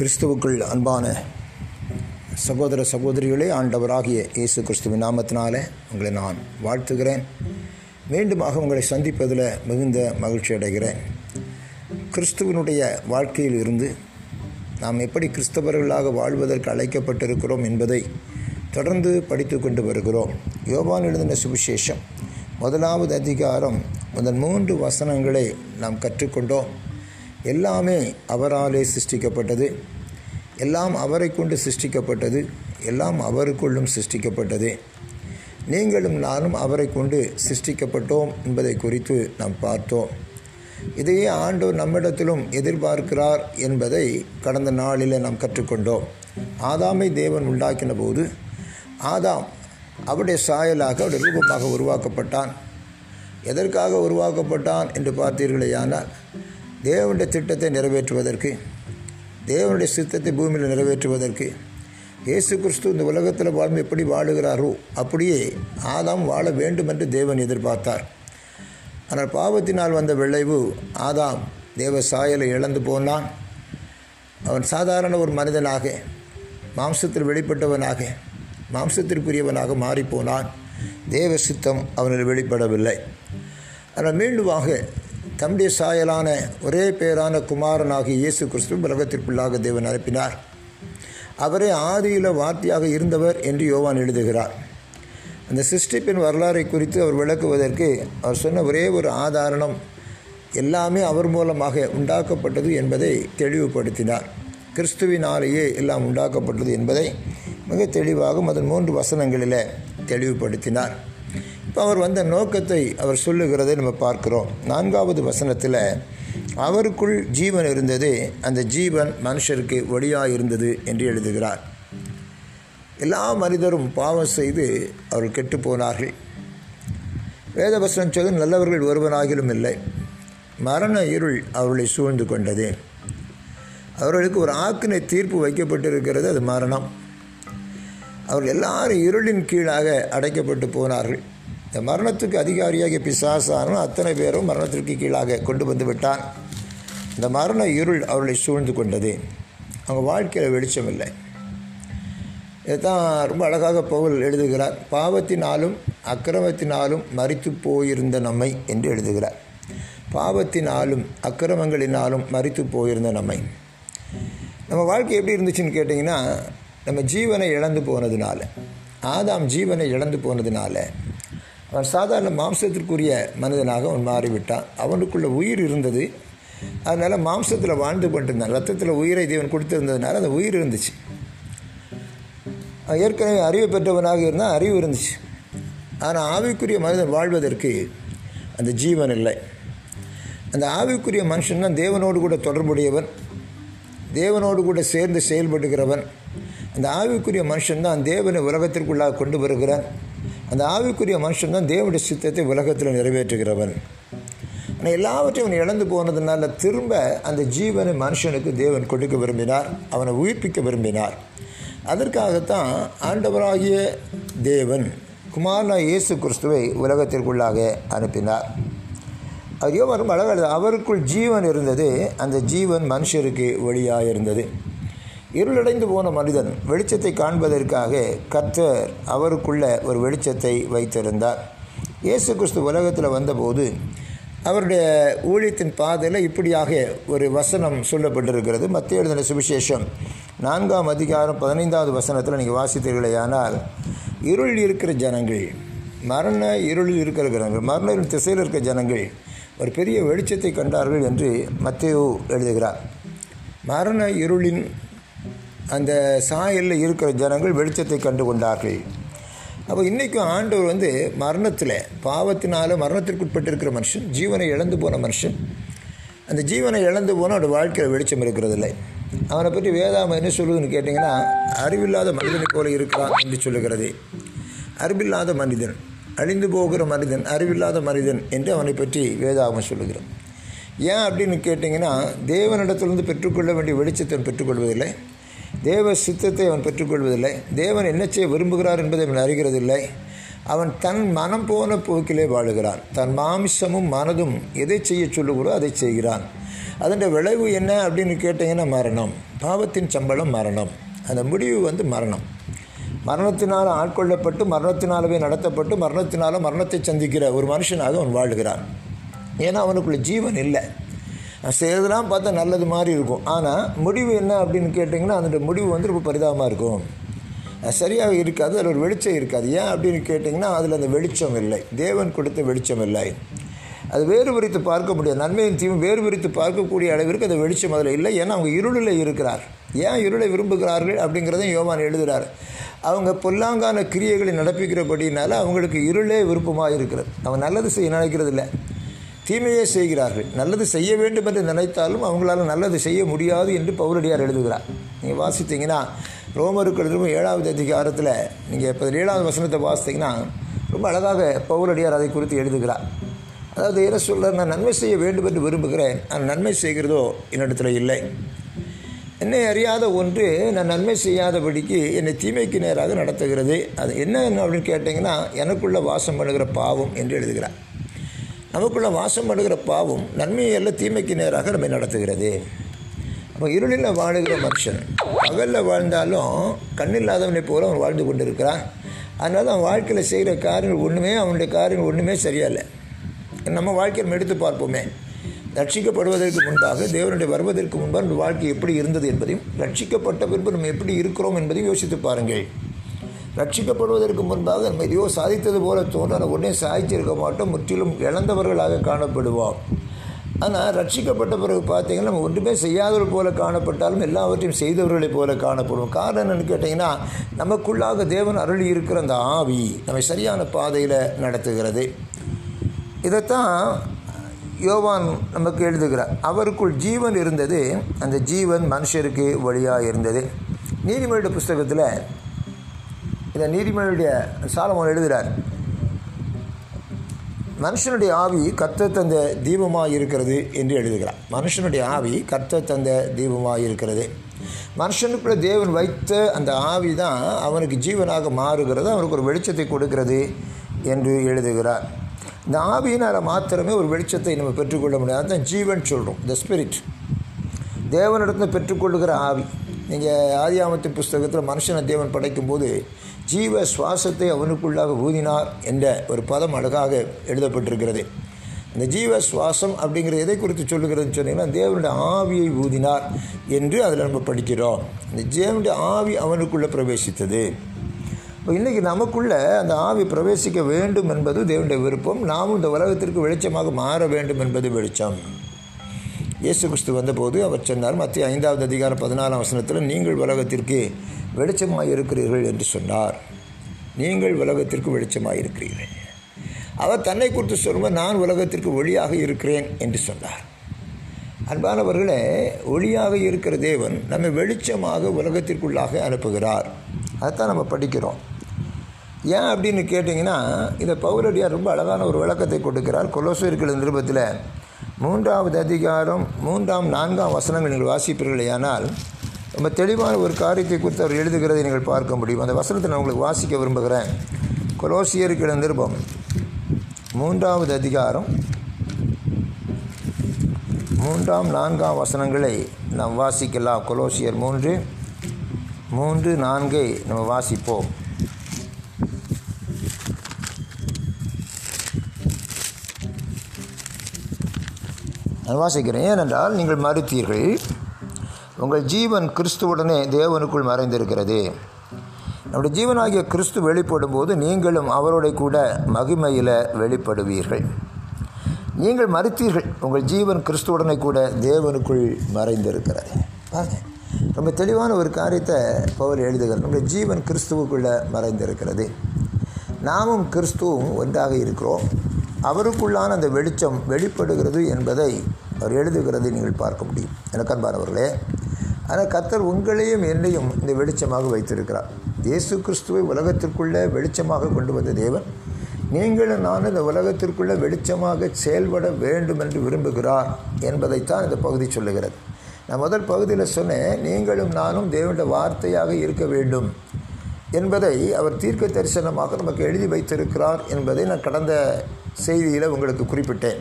கிறிஸ்துவுக்குள் அன்பான சகோதர சகோதரிகளே ஆண்டவராகிய இயேசு கிறிஸ்துவின் நாமத்தினாலே உங்களை நான் வாழ்த்துகிறேன். மீண்டுமாக உங்களை சந்திப்பதில் மிகுந்த மகிழ்ச்சி அடைகிறேன். கிறிஸ்துவனுடைய வாழ்க்கையில் இருந்து நாம் எப்படி கிறிஸ்தவர்களாக வாழ்வதற்கு அழைக்கப்பட்டிருக்கிறோம் என்பதை தொடர்ந்து படித்து கொண்டு வருகிறோம். யோபான் எழுதின சுவிசேஷம் முதலாவது அதிகாரம் முதல் மூன்று வசனங்களை நாம் கற்றுக்கொண்டோம். எல்லாமே அவராலே சிருஷ்டிக்கப்பட்டது. எல்லாம் அவரை கொண்டு சிருஷ்டிக்கப்பட்டது எல்லாம் அவருக்குள்ளும் சிருஷ்டிக்கப்பட்டது. நீங்களும் நானும் அவரை கொண்டு சிருஷ்டிக்கப்பட்டோம் என்பதை குறித்து நாம் பார்த்தோம். இதையே ஆண்டவர் நம்மிடத்திலும் எதிர்பார்க்கிறார் என்பதை கடந்த நாளில் நாம் கற்றுக்கொண்டோம். ஆதாமை தேவன் உண்டாக்கின போது ஆதாம் அவருடைய சாயலாக அவருடைய ரூபமாக உருவாக்கப்பட்டான். எதற்காக உருவாக்கப்பட்டான் என்று பார்த்தீர்களேயானால் தேவனுடைய திட்டத்தை நிறைவேற்றுவதற்கு தேவனுடைய சித்தத்தை பூமியில் நிறைவேற்றுவதற்கு. இயேசு கிறிஸ்து இந்த உலகத்தில் வாழ்ந்து எப்படி வாழுகிறாரோ அப்படியே ஆதாம் வாழ வேண்டும் என்று தேவன் எதிர்பார்த்தார். ஆனால் பாவத்தினால் வந்த விளைவு ஆதாம் தேவ சாயலை இழந்து போனான். அவன் சாதாரண ஒரு மனிதனாக மாம்சத்தில் வெளிப்பட்டவனாக மாம்சத்திற்குரியவனாக மாறிப்போனான். தேவ சித்தம் அவனில் வெளிப்படவில்லை. ஆனால் மீண்டுமாக தம்முடைய சாயலான ஒரே பேரான குமாரனாகிய இயேசு கிறிஸ்து உலகத்திற்குள்ளாக தேவன் அனுப்பினார். அவரே ஆதியில வார்த்தையாக இருந்தவர் என்று யோவான் எழுதுகிறார். அந்த சிருஷ்டிப்பின் வரலாறை குறித்து அவர் விளக்குவதற்கு அவர் சொன்ன ஒரே ஒரு ஆதாரணம் எல்லாமே அவர் மூலமாக உண்டாக்கப்பட்டது என்பதை தெளிவுபடுத்தினார். கிறிஸ்துவினாலேயே எல்லாம் உண்டாக்கப்பட்டது என்பதை மிக தெளிவாக அதன் மூன்று வசனங்களில் தெளிவுபடுத்தினார். இப்போ அவர் வந்த நோக்கத்தை அவர் சொல்லுகிறதை நம்ம பார்க்கிறோம். நான்காவது வசனத்தில் அவருக்குள் ஜீவன் இருந்தது அந்த ஜீவன் மனுஷருக்கு ஒளியாக இருந்தது என்று எழுதுகிறார். எல்லா மனிதரும் பாவம் செய்து அவர்கள் கெட்டு போனார்கள். வேதவசனம் சொல்லி நல்லவர்கள் ஒருவனாகிலும் இல்லை. மரண இருள் அவர்களை சூழ்ந்து கொண்டது. அவர்களுக்கு ஒரு ஆக்கினை தீர்ப்பு வைக்கப்பட்டிருக்கிறது அது மரணம். அவர்கள் எல்லாரும் இருளின் கீழாக அடைக்கப்பட்டு போனார்கள். இந்த மரணத்துக்கு அதிகாரியாகிய பிசாசானும் அத்தனை பேரும் மரணத்திற்கு கீழாக கொண்டு வந்து விட்டான். இந்த மரண இருள் அவர்களை சூழ்ந்து கொண்டது. அவங்க வாழ்க்கையில் வெளிச்சம் இல்லை. இதைத்தான் ரொம்ப அழகாக பவுல் எழுதுகிறார். பாவத்தினாலும் அக்கிரமத்தினாலும் மறித்து போயிருந்த நம்மை என்று எழுதுகிறார். பாவத்தினாலும் அக்கிரமங்களினாலும் மறித்து போயிருந்த நம்மை. நம்ம வாழ்க்கை எப்படி இருந்துச்சுன்னு கேட்டிங்கன்னா நம்ம ஜீவனை இழந்து போனதுனால ஆதாம் ஜீவனை இழந்து போனதுனால அவன் சாதாரண மாம்சத்திற்குரிய மனிதனாக அவன் மாறிவிட்டான். அவனுக்குள்ள உயிர் இருந்தது. அதனால் மாம்சத்தில் வாழ்ந்து கொண்டிருந்தான். ரத்தத்தில் உயிரை தேவன் கொடுத்துருந்ததுனால அந்த உயிர் இருந்துச்சு. ஏற்கனவே அறிவு பெற்றவனாக இருந்தால் அறிவு இருந்துச்சு. ஆனால் ஆவிக்குரிய மனிதன் வாழ்வதற்கு அந்த ஜீவன் இல்லை. அந்த ஆவிக்குரிய மனுஷன் தான் தேவனோடு கூட தொடர்புடையவன் தேவனோடு கூட சேர்ந்து செயல்படுகிறவன். அந்த ஆவிக்குரிய மனுஷன் தான் தேவனை உலகத்திற்குள்ளாக கொண்டு வருகிறான். அந்த ஆவிக்குரிய மனுஷன் தான் தேவனுடைய சித்தத்தை உலகத்தில் நிறைவேற்றுகிறவன். ஆனால் எல்லாவற்றையும் அவன் இழந்து போனதுனால திரும்ப அந்த ஜீவனை மனுஷனுக்கு தேவன் கொடுக்க விரும்பினார் அவனை உயிர்ப்பிக்க விரும்பினார். அதற்காகத்தான் ஆண்டவராகிய தேவன் குமாரனா இயேசு கிறிஸ்துவை உலகத்திற்குள்ளாக அனுப்பினார். அது வரும் அழகாக அவருக்குள் ஜீவன் இருந்தது அந்த ஜீவன் மனுஷருக்கு வழியாக இருந்தது இருளடைந்து போன மனிதன் வெளிச்சத்தை காண்பதற்காக கர்த்தர் அவருக்குள்ள ஒரு வெளிச்சத்தை வைத்திருந்தார். இயேசு கிறிஸ்து உலகத்தில் வந்தபோது அவருடைய ஊழியத்தின் பாதையில் இப்படியாக ஒரு வசனம் சொல்லப்பட்டிருக்கிறது. மத்திய எழுதின சுவிசேஷம் நான்காம் அதிகாரம் பதினைந்தாவது வசனத்தில் நீங்கள் வாசித்தீர்களே ஆனால் இருள் இருக்கிற ஜனங்கள் மரண இருளில் இருக்கிற ஜனங்கள் மரண திசையில் இருக்கிற ஜனங்கள் ஒரு பெரிய வெளிச்சத்தை கண்டார்கள் என்று மத்திய எழுதுகிறார். மரண இருளின் அந்த சாயலில் இருக்கிற ஜனங்கள் வெளிச்சத்தை கண்டு கொண்டார்கள் அப்போ இன்றைக்கும் ஆண்டவர் வந்து மரணத்தில் பாவத்தினால மரணத்திற்குட்பட்டிருக்கிற மனுஷன் ஜீவனை இழந்து போன மனுஷன். அந்த ஜீவனை இழந்து போனால் அவனோட வாழ்க்கையில் வெளிச்சம் இருக்கிறதில்லை. அவனை பற்றி வேதாம என்ன சொல்லுதுன்னு கேட்டிங்கன்னா அறிவில்லாத மனிதனை போல இருக்கிறான் என்று சொல்லுகிறது. அறிவில்லாத மனிதன் அழிந்து போகிற மனிதன் அறிவில்லாத மனிதன் என்று அவனை பற்றி வேதாமை சொல்லுகிறோம் ஏன் அப்படின்னு கேட்டிங்கன்னா தேவனிடத்திலிருந்து பெற்றுக்கொள்ள வேண்டிய வெளிச்சத்தை பெற்றுக்கொள்வதில்லை. தேவ சித்தத்தை அவன் பெற்றுக்கொள்வதில்லை. தேவன் என்ன செய்ய விரும்புகிறார் என்பதை அவன் அறிகிறதில்லை. அவன் தன் மனம் போன போக்கிலே வாழுகிறான். தன் மாமிசமும் மனதும் எதை செய்ய சொல்லுகிறோ அதை செய்கிறான். அதன் விளைவு என்ன அப்படின்னு கேட்டிங்கன்னா மரணம். பாவத்தின் சம்பளம் மரணம். அந்த முடிவு வந்து மரணம். மரணத்தினால் ஆட்கொள்ளப்பட்டு மரணத்தினாலவே நடத்தப்பட்டு மரணத்தினாலும் மரணத்தை சந்திக்கிற ஒரு மனுஷனாக அவன் வாழ்கிறான். ஏன்னா அவனுக்குள்ள ஜீவன் இல்லை. செய்கிறதுலாம் பார்த்தா நல்லது மாதிரி இருக்கும். ஆனால் முடிவு என்ன அப்படின்னு கேட்டிங்கன்னா அதோட முடிவு வந்து ரொம்ப பரிதாபமாக இருக்கும். சரியாக இருக்காது அதில் ஒரு வெளிச்சம் இருக்காது. ஏன் அப்படின்னு கேட்டிங்கன்னா அதில் அந்த வெளிச்சம் இல்லை. தேவன் கொடுத்த வெளிச்சம் இல்லை. அது வேறு விரித்து பார்க்க முடியாது. நன்மையின் தீவும் வேறு விரித்து பார்க்கக்கூடிய அளவிற்கு அந்த வெளிச்சம் அதில் இல்லை. ஏன்னா அவங்க இருளில் இருக்கிறார். ஏன் இருளை விரும்புகிறார்கள் அப்படிங்கிறதையும் யோவான் எழுதுகிறார் அவங்க பொல்லாங்கான கிரியைகளை நடப்பிக்கிறபடினால அவங்களுக்கு இருளே விருப்பமாக இருக்கிறது. அவன் நல்லது செய்ய நினைக்கிறது இல்லை. தீமையே செய்கிறார்கள். நல்லது செய்ய வேண்டும் என்று நினைத்தாலும் அவங்களால நல்லது செய்ய முடியாது என்று பவுலடியார் எழுதுகிறார். நீங்கள் வாசித்தீங்கன்னா ரோமருக்கு எழுதும் ஏழாவது அதிகாரத்தில் நீங்கள் இப்போ ஏழாவது வசனத்தை வாசித்தீங்கன்னா ரொம்ப அழகாக பவுலடியார் அதை குறித்து எழுதுகிறார். அதாவது என்ன சொல்ல நான் நன்மை செய்ய வேண்டும் என்று விரும்புகிறேன். நான் நன்மை செய்கிறதோ என்னிடத்தில் இல்லை. என்னை அறியாத ஒன்று நான் நன்மை செய்யாதபடிக்கு என்னை தீமைக்கு நேராக நடத்துகிறது. அது என்ன அப்படின்னு கேட்டிங்கன்னா எனக்குள்ளே வாசம் பண்ணுகிற பாவம் என்று எழுதுகிறார். நமக்குள்ள வாசம் பண்ணுகிற பாவம் நன்மையை அல்ல தீமைக்கு நேராக நம்மை நடத்துகிறது. அப்போ இருளில் வாழுகிற மனுஷன் பகலில் வாழ்ந்தாலும் கண்ணில்லாதவனை போல அவன் வாழ்ந்து கொண்டு இருக்கிறான் அதனால் அவன் வாழ்க்கையில் செய்கிற காரியங்கள் ஒன்றுமே அவனுடைய காரியங்கள் ஒன்றுமே சரியா இல்லை நம்ம வாழ்க்கையை நம்ம எடுத்து பார்ப்போமே. ரட்சிக்கப்படுவதற்கு முன்பாக தேவனுடைய வருவதற்கு முன்பாக நம்ம வாழ்க்கை எப்படி இருந்தது என்பதையும் ரட்சிக்கப்பட்ட பின்பு நம்ம எப்படி இருக்கிறோம் என்பதையும் யோசித்து பாருங்கள். ரட்சிக்கப்படுவதற்கு முன்பாக நம்ம எதையோ சாதித்தது போல தோன்றால் உடனே சாதிச்சிருக்க மாட்டோம். முற்றிலும் இழந்தவர்களாக காணப்படுவோம் ஆனால் ரட்சிக்கப்பட்ட பிறகு பார்த்தீங்கன்னா நம்ம ஒன்றுமே செய்யாதவர்கள் போல காணப்பட்டாலும் எல்லாவற்றையும் செய்தவர்களைப் போல காணப்படுவோம். காரணம் என்னென்னு கேட்டிங்கன்னா நமக்குள்ளாக தேவன் அருளி இருக்கிற அந்த ஆவி நம்மை சரியான பாதையில் நடத்துகிறது. இதைத்தான் யோவான் நமக்கு எழுதுகிறார். அவருக்குள் ஜீவன் இருந்தது அந்த ஜீவன் மனுஷருக்கு வழியாக இருந்தது. நீதிமன்ற புஸ்தகத்தில் இதை நீதிமொழியுடைய சாலமோன் எழுதுகிறார் மனுஷனுடைய ஆவி கத்த தந்த தீபமாக இருக்கிறது என்று எழுதுகிறார். மனுஷனுடைய ஆவி கத்த தந்த தீபமாக இருக்கிறது. மனுஷனுக்குள்ள தேவன் வைத்த அந்த ஆவி தான் அவனுக்கு ஜீவனாக மாறுகிறது அவனுக்கு ஒரு வெளிச்சத்தை கொடுக்கிறது என்று எழுதுகிறார். இந்த ஆவியினால் மாத்திரமே ஒரு வெளிச்சத்தை நம்ம பெற்றுக்கொள்ள முடியாது அதுதான் ஜீவன் சொல்கிறோம் த ஸ்பிரிட் தேவனிடத்தில் பெற்றுக்கொள்ளுகிற ஆவி. நீங்கள் ஆதியாமத்தின் புஸ்தகத்தில் மனுஷனை தேவன் படைக்கும்போது ஜீவ சுவாசத்தை அவனுக்குள்ளாக ஊதினார் என்ற ஒரு பதம் அழகாக எழுதப்பட்டிருக்கிறது. இந்த ஜீவ சுவாசம் அப்படிங்கிறது எதை குறித்து சொல்லுகிறதுன்னு சொன்னீங்கன்னா தேவனுடைய ஆவியை ஊதினார் என்று அதில் நம்ம படிக்கிறோம். இந்த தேவனுடைய ஆவி அவனுக்குள்ளே பிரவேசித்தது. இப்போ இன்றைக்கி நமக்குள்ளே அந்த ஆவி பிரவேசிக்க வேண்டும் என்பது தேவனுடைய விருப்பம். நாமும் இந்த உலகத்திற்கு வெளிச்சமாக மாற வேண்டும் என்பது வெளிச்சம். இயேசு கிறிஸ்து வந்தபோது அவர் சொன்னார் மத்திய ஐந்தாவது அதிகாரம் பதினாலாம் வசனத்தில் நீங்கள் உலகத்திற்கு வெளிச்சமாக இருக்கிறீர்கள் என்று சொன்னார். நீங்கள் உலகத்திற்கு வெளிச்சமாக இருக்கிறீர்கள் அவர் தன்னை குறித்து சொல்லும்போது நான் உலகத்திற்கு ஒளியாக இருக்கிறேன் என்று சொன்னார். அன்பானவர்களே ஒளியாக இருக்கிற தேவன் நம்மை வெளிச்சமாக உலகத்திற்குள்ளாக அனுப்புகிறார். அதைத்தான் நம்ம படிக்கிறோம். ஏன் அப்படின்னு கேட்டிங்கன்னா இந்த பௌரடியார் ரொம்ப அழகான ஒரு விளக்கத்தை கொடுக்கிறார். கொலோசோர்கள் நிருபத்தில் மூன்றாவது அதிகாரம் மூன்றாம் நான்காம் வசனங்கள் நீங்கள் வாசிப்பீர்களேயானால் ரொம்ப தெளிவான ஒரு காரியத்தை குறித்து அவர் எழுதுகிறதை நீங்கள் பார்க்க முடியும். அந்த வசனத்தை நான் உங்களுக்கு வாசிக்க விரும்புகிறேன். கொலோசியருக்கு நிருபம். மூன்றாவது அதிகாரம் மூன்றாம் நான்காம் வசனங்களை நாம் வாசிக்கலாம். கொலோசியர் மூன்று மூன்று நான்கை நம்ம வாசிப்போம். நான் வாசிக்கிறேன். ஏனென்றால் நீங்கள் மறுத்தீர்கள் உங்கள் ஜீவன் கிறிஸ்துவுடனே தேவனுக்குள் மறைந்திருக்கிறது. நம்முடைய ஜீவனாகிய கிறிஸ்து வெளிப்படும் போது நீங்களும் அவரோட கூட மகிமையில் வெளிப்படுவீர்கள். நீங்கள் மறுத்தீர்கள் உங்கள் ஜீவன் கிறிஸ்துவுடனே கூட தேவனுக்குள் மறைந்திருக்கிறது. பாருங்க ரொம்ப தெளிவான ஒரு காரியத்தை பவுல் எழுதுகிறார். நம்முடைய ஜீவன் கிறிஸ்துவுக்குள்ளே மறைந்திருக்கிறது. நாமும் கிறிஸ்துவும் ஒன்றாக இருக்கிறோம். அவருக்குள்ளான அந்த வெளிச்சம் வெளிப்படுகிறது என்பதை அவர் எழுதுகிறதை நீங்கள் பார்க்க முடியும். எனக்கு அன்பானவர்களே ஆனால் கர்த்தர் உங்களையும் என்னையும் இந்த வெளிச்சமாக வைத்திருக்கிறார். இயேசு கிறிஸ்துவை உலகத்திற்குள்ளே வெளிச்சமாக கொண்டு வந்த தேவன் நீங்களும் நானும் இந்த உலகத்திற்குள்ளே வெளிச்சமாக செயல்பட வேண்டும் என்று விரும்புகிறார் என்பதைத்தான் இந்த பகுதி சொல்லுகிறது. நான் முதல் பகுதியில் சொன்னேன் நீங்களும் நானும் தேவனுடைய வார்த்தையாக இருக்க வேண்டும் என்பதை அவர் தீர்க்க தரிசனமாக நமக்கு எழுதி வைத்திருக்கிறார் என்பதை நான் கடந்த செய்தியில் உங்களுக்கு குறிப்பிட்டேன்.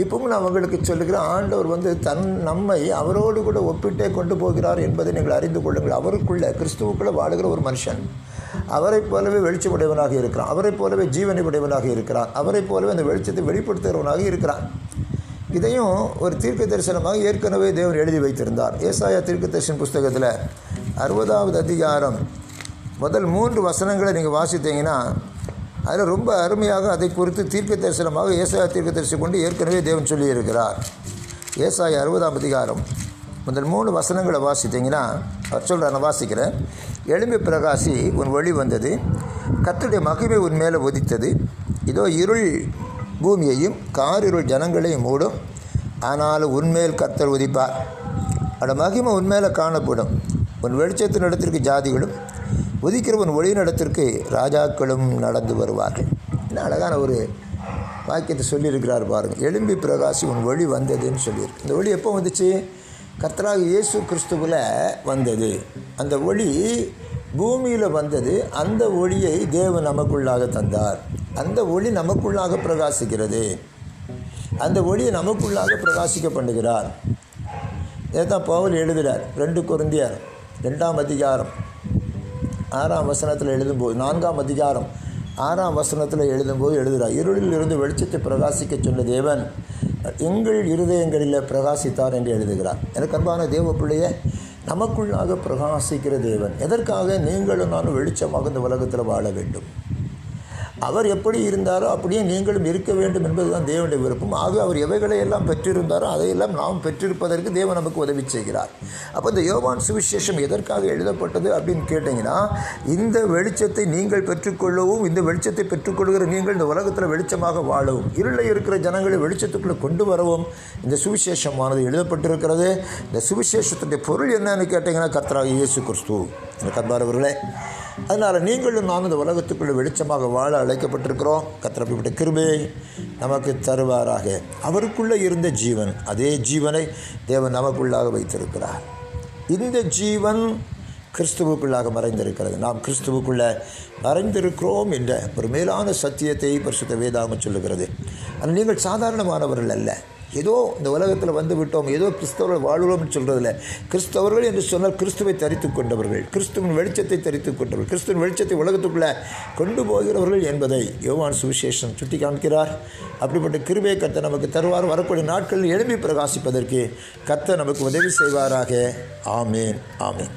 இப்பவும் நான் உங்களுக்கு சொல்லுகிறேன் ஆண்டவர் வந்து தன் நம்மை அவரோடு கூட ஒப்பிட்டே கொண்டு போகிறார் என்பதை நீங்கள் அறிந்து கொள்ளுங்கள். அவருக்குள்ளே கிறிஸ்துவுக்குள்ளே வாழுகிற ஒரு மனுஷன் அவரைப் போலவே வெளிச்சமுடையவனாக இருக்கிறான் அவரைப் போலவே ஜீவனை உடையவனாக இருக்கிறான் அவரைப் போலவே அந்த வெளிச்சத்தை வெளிப்படுத்துகிறவனாக இருக்கிறான். இதையும் ஒரு தீர்க்க தரிசனமாக ஏற்கனவே தேவன் எழுதி வைத்திருந்தார். ஏசாயா தீர்க்க தரிசன புஸ்தகத்தில் அறுபதாவது அதிகாரம் முதல் மூன்று வசனங்களை நீங்கள் வாசித்தீங்கன்னா அதில் ரொம்ப அருமையாக அதை குறித்து தீர்க்க தரிசனமாக ஏசாயா தீர்க்க தரிசனம் கொண்டு ஏற்கனவே தேவன் சொல்லியிருக்கிறார். ஏசாய அறுபதாம் அதிகாரம் முதல் மூணு வசனங்களை வாசித்தீங்கன்னா அவர் சொல்கிற நான் வாசிக்கிறேன். எளிமை பிரகாசி உன் ஒளி வந்தது. கத்துடைய மகிமை உன் மேலே உதித்தது. இதோ இருள் பூமியையும் காரிருள் ஜனங்களையும் மூடும். ஆனால் உன்மேல் கத்தர் உதிப்பார். அட மகிமை உன்மேலே காணப்படும். உன் வெளிச்சத்தின் இடத்திற்கு ஜாதிகளும் உதிக்கிறவன் ஒளி நடத்திற்கு ராஜாக்களும் நடந்து வருவார்கள். என்ன அழகான ஒரு வாக்கியத்தை சொல்லியிருக்கிறார் பாருங்கள் எலும்பி பிரகாசி உன் ஒளி வந்ததுன்னு சொல்லியிருக்கு. இந்த ஒளி எப்போ வந்துச்சு? கர்த்தராக இயேசு கிறிஸ்துவில் வந்தது. அந்த ஒளி பூமியில் வந்தது. அந்த ஒளியை தேவன் நமக்குள்ளாக தந்தார். அந்த ஒளி நமக்குள்ளாக பிரகாசிக்கிறது. அந்த ஒளியை நமக்குள்ளாக பிரகாசிக்க பண்ணுகிறார். இதைத்தான் பவுல் எழுதுகிறார். ரெண்டு குருந்தியார் ரெண்டாம் அதிகாரம் ஆறாம் வசனத்தில் எழுதும்போது நான்காம் அதிகாரம் ஆறாம் வசனத்தில் எழுதும்போது எழுதுகிறார் இருளில் இருந்து வெளிச்சத்தை பிரகாசிக்க சொன்ன தேவன் எங்கள் இருதயங்களில் பிரகாசித்தார் என்று எழுதுகிறார். எனக்கு அன்பான தேவ பிள்ளைய நமக்குள்ளாக பிரகாசிக்கிற தேவன் எதற்காக நீங்களும் நானும் வெளிச்சமாக இந்த உலகத்தில் வாழ வேண்டும்? அவர் எப்படி இருந்தாரோ அப்படியே நீங்களும் இருக்க வேண்டும் என்பதுதான் தேவனுடைய விருப்பம். ஆக அவர் எவைகளை எல்லாம் பெற்றிருந்தாரோ அதையெல்லாம் நாம் பெற்றிருப்பதற்கு தேவன் நமக்கு உதவி செய்கிறார். அப்போ இந்த யோவான் சுவிசேஷம் எதற்காக எழுதப்பட்டது அப்படின்னு கேட்டிங்கன்னா இந்த வெளிச்சத்தை நீங்கள் பெற்றுக்கொள்ளவும் இந்த வெளிச்சத்தை பெற்றுக்கொள்கிற நீங்கள் இந்த உலகத்தில் வெளிச்சமாக வாழவும் இருளில் இருக்கிற ஜனங்களை வெளிச்சத்துக்குள்ளே கொண்டு வரவும் இந்த சுவிசேஷமானது எழுதப்பட்டிருக்கிறது. இந்த சுவிசேஷத்துடைய பொருள் என்னன்னு கேட்டிங்கன்னா கர்த்தராக இயேசு கிறிஸ்து. இந்த அதனால் நீங்களும் நாம் இந்த உலகத்துக்குள்ள வெளிச்சமாக வாழ அழைக்கப்பட்டிருக்கிறோம். கத்திரப்பட்ட கிருபையை நமக்கு தருவாராக. அவருக்குள்ளே இருந்த ஜீவன் அதே ஜீவனை தேவன் நமக்குள்ளாக வைத்திருக்கிறார். இந்த ஜீவன் கிறிஸ்துவுக்குள்ளாக மறைந்திருக்கிறது. நாம் கிறிஸ்துவுக்குள்ளே மறைந்திருக்கிறோம் என்ற ஒரு மேலான சத்தியத்தை பரிசுத்த வேதாகம் சொல்லுகிறது. ஆனால் நீங்கள் சாதாரணமானவர்கள் அல்ல. ஏதோ இந்த உலகத்தில் வந்து விட்டோம் ஏதோ கிறிஸ்தவர்கள் வாழ்கிறோம் சொல்கிறதில்ல கிறிஸ்தவர்கள் என்று சொன்னால் கிறிஸ்துவை தரித்து கொண்டவர்கள் கிறிஸ்துவின் வெளிச்சத்தை தரித்து கொண்டவர்கள் கிறிஸ்துவின் வெளிச்சத்தை உலகத்துக்குள்ளே கொண்டு போகிறவர்கள் என்பதை யோவான் சுவிசேஷன் சுட்டி காண்கிறார் அப்படிப்பட்ட கிருபையை கத்த நமக்கு தருவார். வரக்கூடிய நாட்களில் எழுப்பி பிரகாசிப்பதற்கு கத்த நமக்கு உதவி செய்வாராக. ஆமேன் ஆமேன்.